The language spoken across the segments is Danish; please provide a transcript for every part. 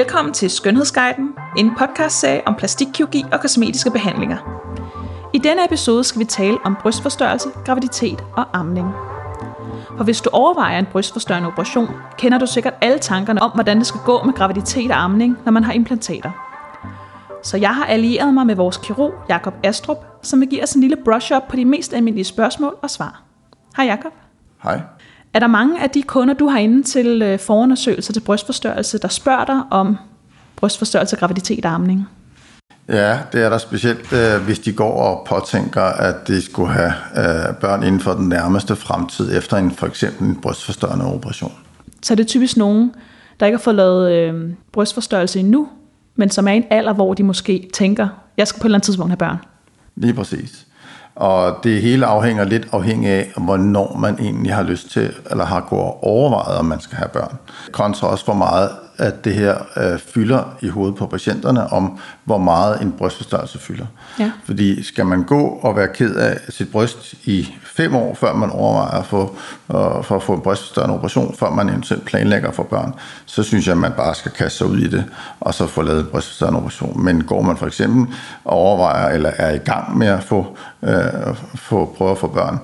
Velkommen til Skønhedsguiden, en podcastserie om plastikkirurgi og kosmetiske behandlinger. I denne episode skal vi tale om brystforstørrelse, graviditet og amning. For hvis du overvejer en brystforstørrende operation, kender du sikkert alle tankerne om, hvordan det skal gå med graviditet og amning, når man har implantater. Så jeg har allieret mig med vores kirurg, Jakob Astrup, som vil give os en lille brush-up på de mest almindelige spørgsmål og svar. Hej Jakob. Hej. Er der mange af de kunder, du har inde til øh, forundersøgelser til brystforstørrelse, der spørger dig om brystforstørrelse, graviditet og amning? Ja, det er der specielt, øh, hvis de går og påtænker, at de skulle have øh, børn inden for den nærmeste fremtid, efter en for eksempel en brystforstørrende operation. Så er det typisk nogen, der ikke har fået lavet øh, brystforstørrelse endnu, men som er i en alder, hvor de måske tænker, jeg skal på et eller andet tidspunkt have børn. Lige præcis. Og det hele afhænger lidt afhængig af, hvornår man egentlig har lyst til, eller har gået overvejet, om man skal have børn. Kontra også, hvor meget at det her øh, fylder i hovedet på patienterne, om hvor meget en brystforstørrelse fylder. Ja. Fordi skal man gå og være ked af sit bryst i fem år, før man overvejer at få, øh, for at få en brystforstørrende operation, før man eventuelt planlægger for børn, så synes jeg, at man bare skal kaste sig ud i det, og så få lavet en brystforstørrende operation. Men går man for eksempel og overvejer, eller er i gang med at få, øh, få prøve at få børn,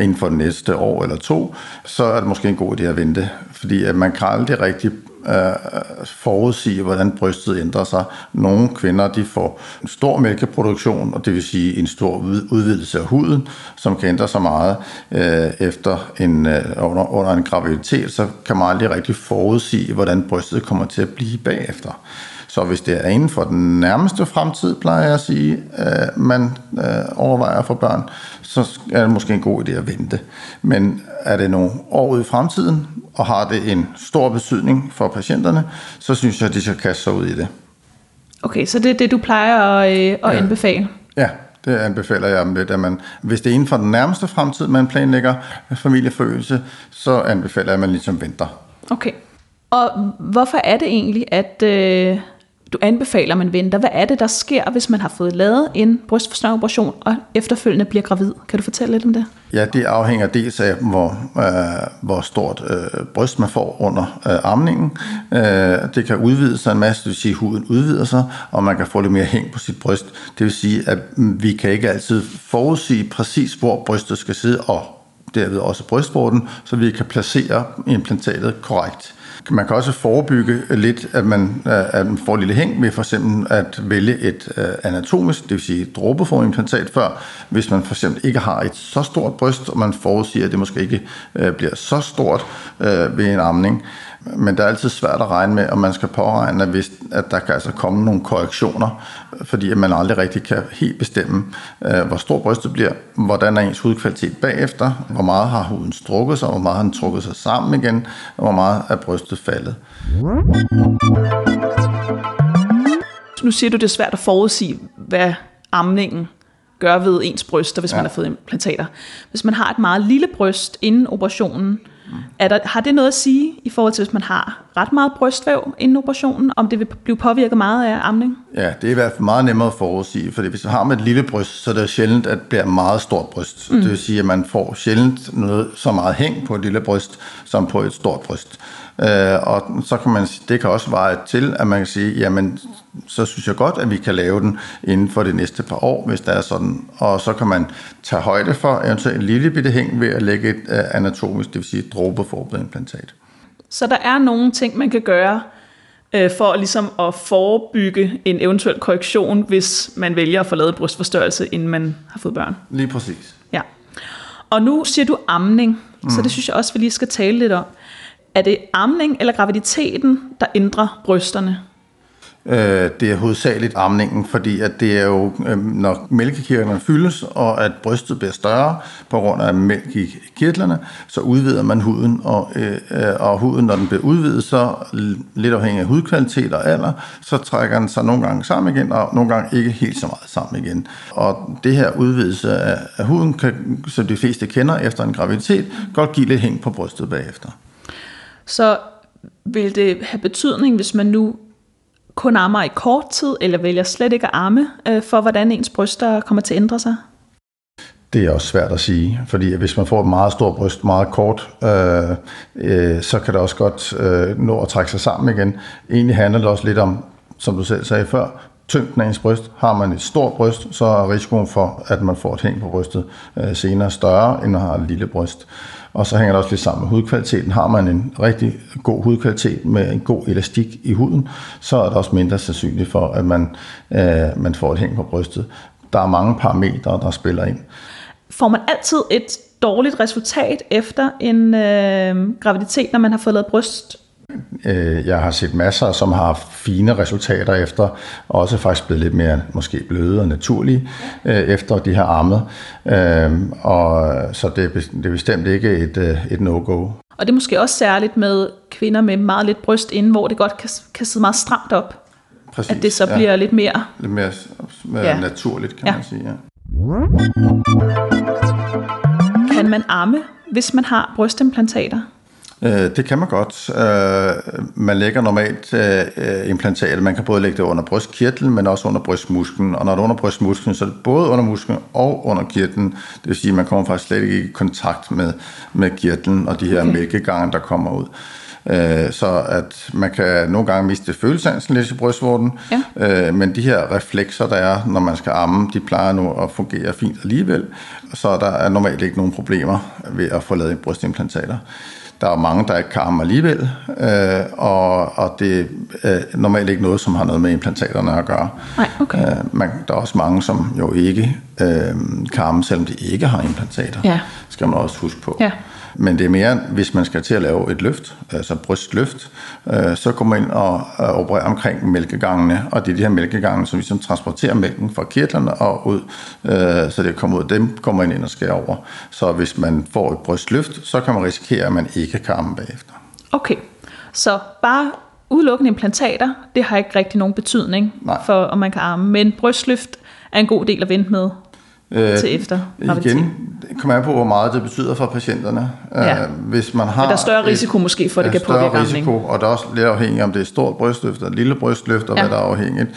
inden for det næste år eller to, så er det måske en god idé at vente. Fordi at man kan aldrig rigtig øh, forudsige, hvordan brystet ændrer sig. Nogle kvinder de får en stor mælkeproduktion, og det vil sige en stor udvidelse af huden, som kan ændre sig meget øh, efter en, øh, under, under en graviditet, så kan man aldrig rigtig forudsige, hvordan brystet kommer til at blive bagefter. Så hvis det er inden for den nærmeste fremtid, plejer jeg at sige, øh, man øh, overvejer for børn, så er det måske en god idé at vente. Men er det nogle år ud i fremtiden, og har det en stor betydning for patienterne, så synes jeg, at de skal kaste sig ud i det. Okay, så det er det, du plejer at, øh, at ja. anbefale? Ja, det anbefaler jeg lidt, at man, hvis det er inden for den nærmeste fremtid, man planlægger familieforøgelse, så anbefaler jeg, at man ligesom venter. Okay. Og hvorfor er det egentlig, at, øh, du anbefaler, man venter. Hvad er det, der sker, hvis man har fået lavet en brystforstørrelsesoperation og efterfølgende bliver gravid? Kan du fortælle lidt om det? Ja, det afhænger dels af, hvor, øh, hvor stort øh, bryst man får under øh, amningen. Øh, det kan udvide sig en masse, det vil sige, at huden udvider sig, og man kan få lidt mere hæng på sit bryst. Det vil sige, at vi kan ikke altid forudsige præcis, hvor brystet skal sidde, og derved også brystvorten, så vi kan placere implantatet korrekt. Man kan også forebygge lidt, at man, øh, at man får et lille hæng med for eksempel at vælge et øh, anatomisk, det vil sige dråbeformimplantat før, hvis man for eksempel ikke har et så stort bryst, og man forudsiger, at det måske ikke øh, bliver så stort øh, ved en amning. Men det er altid svært at regne med, og man skal påregne, hvis, at der kan altså komme nogle korrektioner, fordi at man aldrig rigtig kan helt bestemme, øh, hvor stor brystet bliver, hvordan er ens hudkvalitet bagefter, hvor meget har huden strukket sig, hvor meget har den trukket sig sammen igen, og hvor meget er brystet faldet. Nu siger du, det er svært at forudsige, hvad amningen gør ved ens bryster, hvis ja. man har fået implantater. Hvis man har et meget lille bryst inden operationen, er der, har det noget at sige i forhold til, hvis man har ret meget brystvæv inden operationen, om det vil blive påvirket meget af amning? Ja, det er i hvert fald meget nemmere at forudsige, for hvis man har med et lille bryst, så er det sjældent, at det bliver meget stort bryst. Mm. Det vil sige, at man får sjældent noget så meget hæng på et lille bryst, som på et stort bryst. Øh, og så kan man det kan også vare til, at man kan sige, jamen, så synes jeg godt, at vi kan lave den inden for de næste par år, hvis det er sådan. Og så kan man tage højde for eventuelt en lille bitte hæng ved at lægge et uh, anatomisk, det vil sige et dråbeforberedt implantat. Så der er nogle ting, man kan gøre øh, for ligesom at forebygge en eventuel korrektion, hvis man vælger at få lavet brystforstørrelse, inden man har fået børn. Lige præcis. Ja. Og nu siger du amning, mm. så det synes jeg også, vi lige skal tale lidt om. Er det amning eller graviditeten, der ændrer brysterne? Øh, det er hovedsageligt amningen, fordi at det er jo, øh, når mælkekirtlerne fyldes, og at brystet bliver større på grund af mælk i kirtlerne, så udvider man huden, og, øh, og huden, når den bliver udvidet, så lidt afhængig af hudkvalitet og alder, så trækker den sig nogle gange sammen igen, og nogle gange ikke helt så meget sammen igen. Og det her udvidelse af, af huden, kan, som de fleste kender efter en graviditet, godt give lidt hæng på brystet bagefter. Så vil det have betydning, hvis man nu kun ammer i kort tid, eller vælger slet ikke at amme, øh, for hvordan ens bryster kommer til at ændre sig? Det er også svært at sige, fordi hvis man får et meget stort bryst meget kort, øh, øh, så kan det også godt øh, nå at trække sig sammen igen. Egentlig handler det også lidt om, som du selv sagde før, tyngden af ens bryst. Har man et stort bryst, så er risikoen for, at man får et hæng på brystet øh, senere større, end man har et lille bryst. Og så hænger det også lidt sammen med hudkvaliteten. Har man en rigtig god hudkvalitet med en god elastik i huden, så er det også mindre sandsynligt for, at man, øh, man får et hæng på brystet. Der er mange parametre, der spiller ind. Får man altid et dårligt resultat efter en øh, graviditet, når man har fået lavet bryst Øh, jeg har set masser, som har haft fine resultater efter, og også faktisk blevet lidt mere måske bløde og naturlige øh, efter de har ammet. Øh, og, så det er, det er bestemt ikke et, et no-go. Og det er måske også særligt med kvinder med meget lidt bryst inden, hvor det godt kan, kan sidde meget stramt op. Præcis, at det så bliver ja. lidt mere... Lidt mere, mere ja. naturligt, kan ja. man sige. Ja. Kan man amme, hvis man har brystimplantater? Øh, det kan man godt. Øh, man lægger normalt øh, implantatet. Man kan både lægge det under brystkirtlen, men også under brystmusklen. Og når det er under brystmusklen, så er det både under musklen og under kirtlen. Det vil sige, at man kommer faktisk slet ikke i kontakt med, med kirtlen og de her okay. mælkegange, der kommer ud. Så at man kan nogle gange miste følelsesansen lidt i brystvorten, ja. men de her reflekser, der er, når man skal amme, de plejer nu at fungere fint alligevel, så der er normalt ikke nogen problemer ved at få lavet brystimplantater. Der er mange, der ikke kan amme alligevel, øh, og, og det er normalt ikke noget, som har noget med implantaterne at gøre. Nej, okay. Øh, man, der er også mange, som jo ikke øh, kan amme, selvom de ikke har implantater. Ja. skal man også huske på. Ja. Men det er mere, hvis man skal til at lave et løft, altså brystløft, øh, så går man ind og opererer omkring mælkegangene, og det er de her mælkegange, som ligesom transporterer mælken fra kirtlerne og ud, øh, så det kommer ud, dem går man ind og skærer over. Så hvis man får et brystløft, så kan man risikere, at man ikke kan amme bagefter. Okay, så bare udelukkende implantater, det har ikke rigtig nogen betydning Nej. for, om man kan arme, men brystløft er en god del at vente med øh, til efter Igen, det kommer an på, hvor meget det betyder for patienterne. Ja. Øh, hvis man har Men der er større risiko et, måske for, at det kan påvirke risiko, og der er også lidt afhængigt, om det er stort brystløft eller lille brystløft, og ja. hvad der er afhængigt.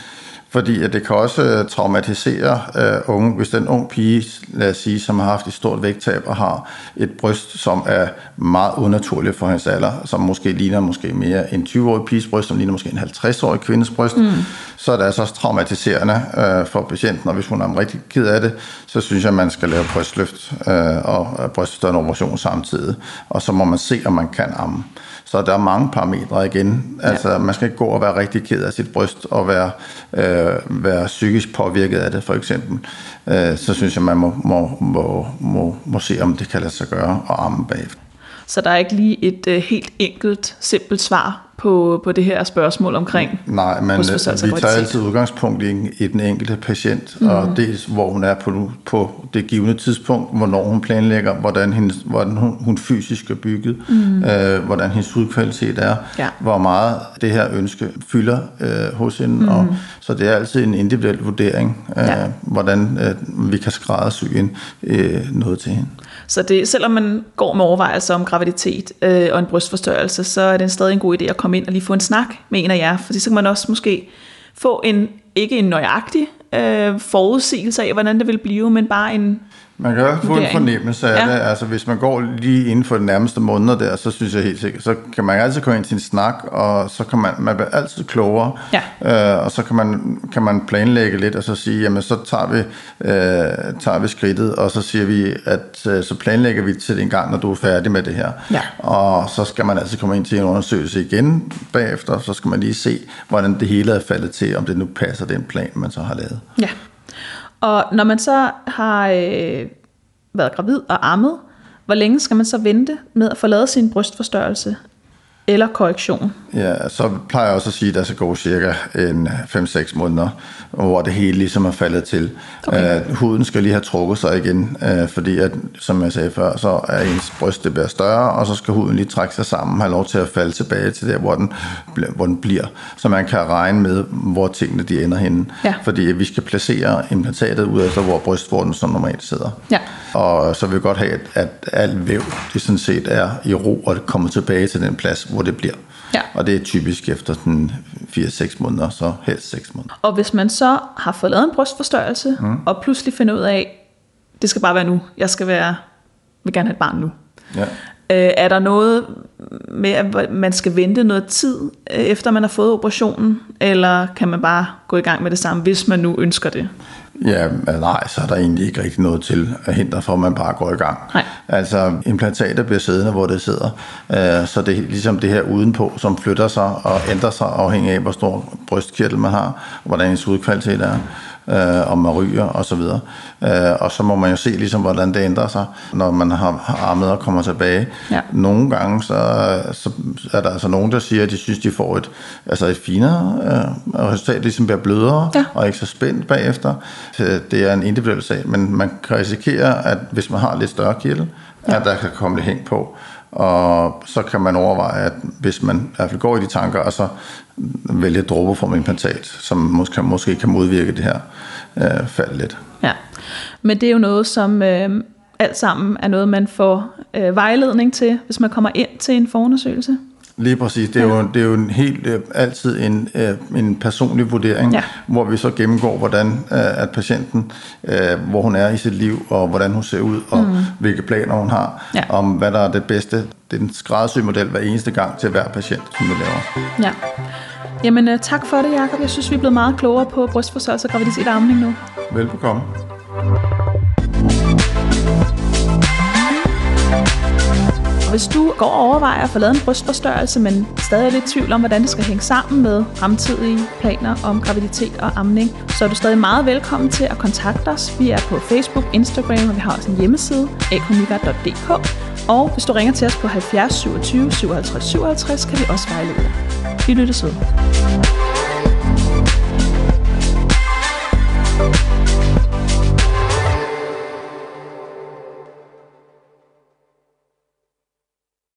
Fordi at det kan også øh, traumatisere uh, unge, hvis den ung pige, lad os sige, som har haft et stort vægttab og har et bryst, som er meget unaturligt for hendes alder, som måske ligner måske mere en 20-årig piges bryst, som ligner måske en 50-årig kvindes bryst, mm. så er det altså også traumatiserende uh, for patienten, og hvis hun er rigtig ked af det, så synes jeg, at man skal lave brystløft uh, og bryststørende operation samtidig, og så må man se, om man kan amme. Så der er mange parametre igen. Altså, ja. man skal ikke gå og være rigtig ked af sit bryst og være, øh, være psykisk påvirket af det, for eksempel. Øh, så synes jeg, man må, må, må, må, må se, om det kan lade sig gøre og amme bagefter. Så der er ikke lige et øh, helt enkelt, simpelt svar på, på det her spørgsmål omkring Nej, men øh, vi tager altid udgangspunkt i, i den enkelte patient, mm. og dels hvor hun er på, på det givende tidspunkt, hvornår hun planlægger, hvordan, hendes, hvordan hun, hun fysisk er bygget, mm. øh, hvordan hendes hudkvalitet er, ja. hvor meget det her ønske fylder øh, hos hende. Mm. Og, så det er altid en individuel vurdering, øh, ja. hvordan øh, vi kan skræddersy øh, noget til hende. Så det, selvom man går med overvejelser om graviditet øh, og en brystforstørrelse, så er det stadig en god idé at komme ind og lige få en snak med en af jer, for så kan man også måske få en, ikke en nøjagtig øh, forudsigelse af, hvordan det vil blive, men bare en man kan få en fornemmelse af ja. det. Altså, hvis man går lige inden for de nærmeste måneder der, så synes jeg helt sikkert, så kan man altid komme ind til en snak, og så kan man, man bliver altid klogere, ja. øh, og så kan man, kan man planlægge lidt, og så sige, jamen så tager vi, øh, tager vi skridtet, og så siger vi, at øh, så planlægger vi til en gang, når du er færdig med det her. Ja. Og så skal man altid komme ind til en undersøgelse igen bagefter, så skal man lige se, hvordan det hele er faldet til, om det nu passer den plan, man så har lavet. Ja. Og når man så har øh, været gravid og ammet, hvor længe skal man så vente med at få lavet sin brystforstørrelse? Eller korrektion? Ja, så plejer jeg også at sige, at der skal gå cirka en 5-6 måneder, hvor det hele ligesom er faldet til. Okay. Uh, huden skal lige have trukket sig igen, uh, fordi at, som jeg sagde før, så er ens bryst det bliver større, og så skal huden lige trække sig sammen, have lov til at falde tilbage til der, hvor den, hvor den bliver, så man kan regne med, hvor tingene de ender henne. Ja. Fordi vi skal placere implantatet ud efter, hvor brystvorten så normalt sidder. Ja. Og så vil vi godt have, at, at alt væv det sådan set er i ro, og det kommer tilbage til den plads, hvor det bliver. Ja. Og det er typisk efter den 4-6 måneder, så helst 6 måneder. Og hvis man så har fået lavet en brystforstørrelse, mm. og pludselig finder ud af, det skal bare være nu. Jeg skal være, vil gerne have et barn nu. Ja. Øh, er der noget med, at man skal vente noget tid, øh, efter man har fået operationen, eller kan man bare gå i gang med det samme, hvis man nu ønsker det? Ja, nej, så er der egentlig ikke rigtig noget til at hindre for, at man bare går i gang. Nej. Altså, implantater bliver siddende, hvor det sidder. Øh, Så det er ligesom det her udenpå, som flytter sig og ændrer sig afhængig af, hvor stor brystkirtel man har, og hvordan ens hudkvalitet er, øh, om man ryger osv. Øh, Og så må man jo se, ligesom, hvordan det ændrer sig, når man har har armet og kommer tilbage. Ja. Nogle gange så, så er der altså nogen, der siger, at de synes, de får et, altså et finere øh, resultat, ligesom bliver blødere Ja. og ikke så spændt bagefter. Så Det er en individuel sag, men man kan risikere, at hvis man har lidt større kirtel, ja. at der kan komme lidt hæng på. Og så kan man overveje, at hvis man i hvert fald går i de tanker, og så vælge et implantat, som måske, måske kan modvirke det her øh, fald lidt. Ja, men det er jo noget, som øh, alt sammen er noget, man får øh, vejledning til, hvis man kommer ind til en forundersøgelse. Lige præcis. Det er, jo, det er jo en helt, øh, altid en, øh, en personlig vurdering, Ja. hvor vi så gennemgår, hvordan øh, at patienten, øh, hvor hun er i sit liv, og hvordan hun ser ud, og mm. hvilke planer hun har, Ja. om hvad der er det bedste. Det er en skræddersyg model hver eneste gang til hver patient, som vi laver. Ja. Jamen øh, tak for det, Jacob. Jeg synes, vi er blevet meget klogere på brystforstørrelse, graviditet og amning nu. Velbekomme. Hvis du går og overvejer at få lavet en brystforstørrelse, men stadig er lidt i tvivl om, hvordan det skal hænge sammen med fremtidige planer om graviditet og amning, så er du stadig meget velkommen til at kontakte os. Vi er på Facebook, Instagram, og vi har også en hjemmeside, akonika.dk. Og hvis du ringer til os på 70 27 57 57, kan vi også vejlede dig. Vi lyttes ved.